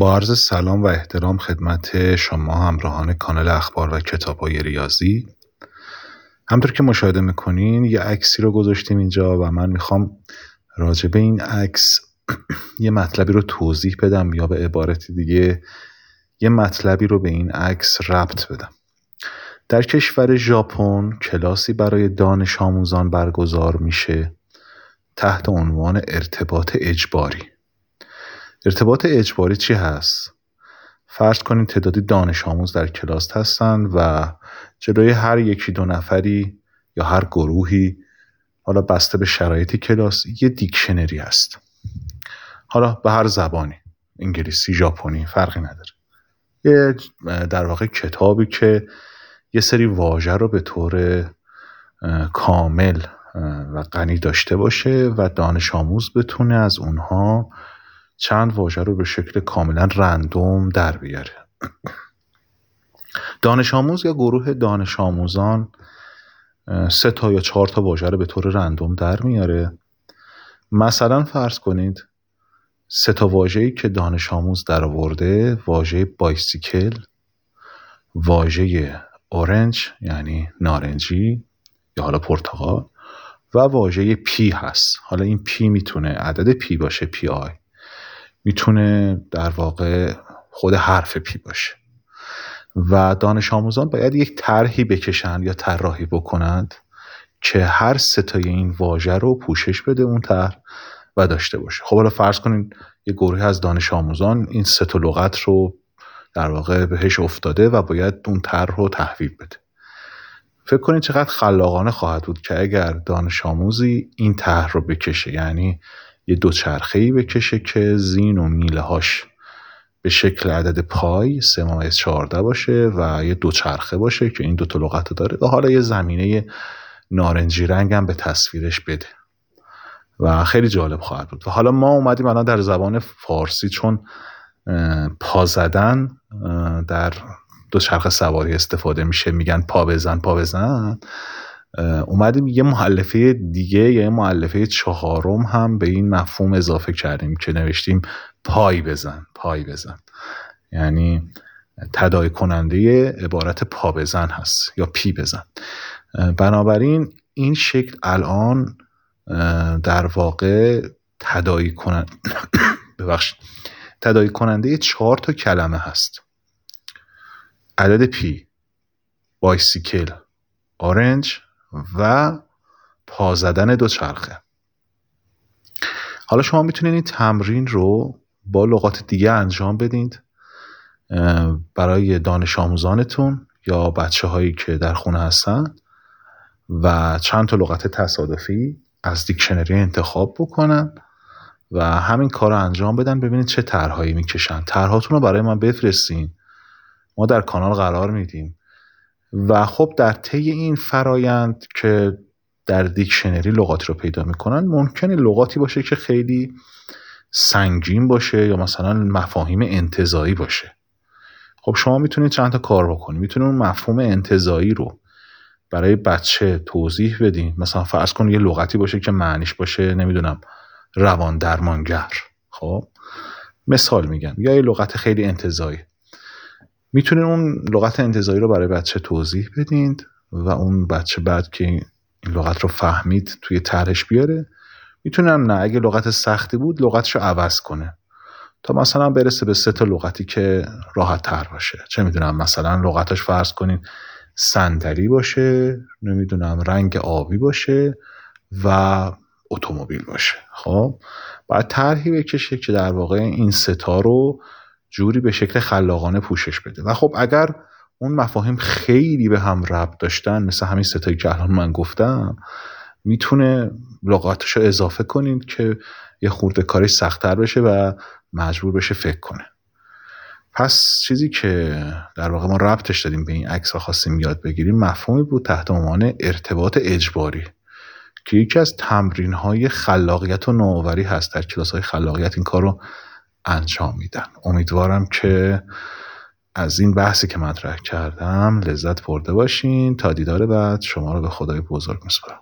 با عرض سلام و احترام خدمت شما همراهان کانال اخبار و کتاب های ریاضی. همطور که مشاهده می‌کنین یه عکسی رو گذاشتیم اینجا و من می‌خوام راجع به این عکس یه مطلبی رو توضیح بدم یا به عبارت دیگه یه مطلبی رو به این عکس ربط بدم. در کشور ژاپن کلاسی برای دانش آموزان برگزار میشه تحت عنوان ارتباط اجباری. ارتباط اجباری چی هست؟ فرض کنید تعدادی دانش آموز در کلاس هستند و جلوی هر یکی دو نفری یا هر گروهی حالا بسته به شرایط کلاس یه دیکشنری هست حالا به هر زبانی انگلیسی ژاپنی فرقی نداره یه در واقع کتابی که یه سری واژه رو به طور کامل و غنی داشته باشه و دانش آموز بتونه از اونها چند واژه رو به شکل کاملا رندوم در بیاره. دانش آموز یا گروه دانش آموزان سه تا یا چهار تا واژه رو به طور رندوم در میاره. مثلا فرض کنید سه تا واژه‌ای که دانش آموز در آورده واژه بایسیکل واژه orange یعنی نارنجی یا حالا پرتقال و واژه pea هست. حالا این پی می‌تونه عدد پی باشه pi. می‌تونه در واقع خود حرف پی باشه. و دانش آموزان باید یک طرحی بکشند یا طراحی بکنند که هر سه تای این واژه رو پوشش بده اون طرح و داشته باشه. خب حالا فرض کنین یه گروهی از دانش آموزان این سه لغت رو در واقع بهش افتاده و باید اون طرح رو تحویل بده. فکر کنید چقدر خلاقانه خواهد بود که اگر دانش آموزی این طرح رو بکشه یعنی یه دوچرخه بکشه که زین و میله هاش به شکل عدد پای سه ممیز چهارده باشه و یه دوچرخه باشه که این دوتا لغت داره. و حالا یه زمینه نارنجی رنگ هم به تصویرش بده. و خیلی جالب خواهد بود. و حالا ما اومدیم الان در زبان فارسی چون پا زدن در دوچرخه سواری استفاده میشه. میگن پا بزن پا بزن. اومدیم یه معلفه دیگه یا یه معلفه چهارم هم به این مفهوم اضافه کردیم که نوشتیم پای بزن پای بزن. یعنی تدای کننده عبارت پا بزن هست یا پی بزن. بنابراین این شکل الان در واقع تدایی کنن ببخشید. تدایی کننده چهار تا کلمه هست. عدد پی بایسیکل آرنج و پا زدن دوچرخه حالا شما می‌تونید این تمرین رو با لغات دیگه انجام بدید برای دانش آموزانتون یا بچه هایی که در خونه هستن و چند تا لغت تصادفی از دیکشنری انتخاب بکنن و همین کار رو انجام بدن ببینید چه طرحهایی می‌کشن. طرحاتون رو برای من بفرستین. ما در کانال قرار میدیم. و خب در طی این فرایند که در دیکشنری لغاتی رو پیدا می‌کنن ممکنه لغاتی باشه که خیلی سنگین باشه یا مثلا مفاهیم انتظایی باشه. خب شما می‌تونید چند تا کار بکنید می‌تونید اون مفهوم انتظایی رو برای بچه توضیح بدین. مثلا فرض کن یه لغتی باشه که معنیش باشه نمی‌دونم روان درمانگر. خب مثال میگم. یا یه لغت خیلی انتظایی. می‌تونین اون لغت انتظایی رو برای بچه توضیح بدین و اون بچه بعد که این لغت رو فهمید توی طرحش بیاره. می‌تونم نه اگه لغت سختی بود لغتش رو عوض کنه. تا مثلا برسه به سه تا لغتی که راحت تر باشه. چه می‌دونم مثلا لغتش فرض کنین صندلی باشه نمی‌دونم رنگ آبی باشه و اتومبیل باشه. خب؟ باید طرحی بکشه که در واقع این ستا رو جوری به شکل خلاقانه پوشش بده. و خب اگر اون مفاهیم خیلی به هم ربط داشتن مثل همین ستایی که الان من گفتم می‌تونه لغاتش رو اضافه کنید که یه خورده کارش سختتر بشه و مجبور بشه فکر کنه. پس چیزی که در واقع ما ربطش دادیم به این عکس و خواستیم یاد بگیریم مفهومی بود تحت عنوان ارتباط اجباری که یکی از تمرین های خلاقیت و نوآوری هست. در کلاس های خلاقیت این کار رو انجام میدن. امیدوارم که از این بحثی که مطرح کردم لذت برده باشین. تا دیدار بعد شما رو به خدای بزرگ میسپارم.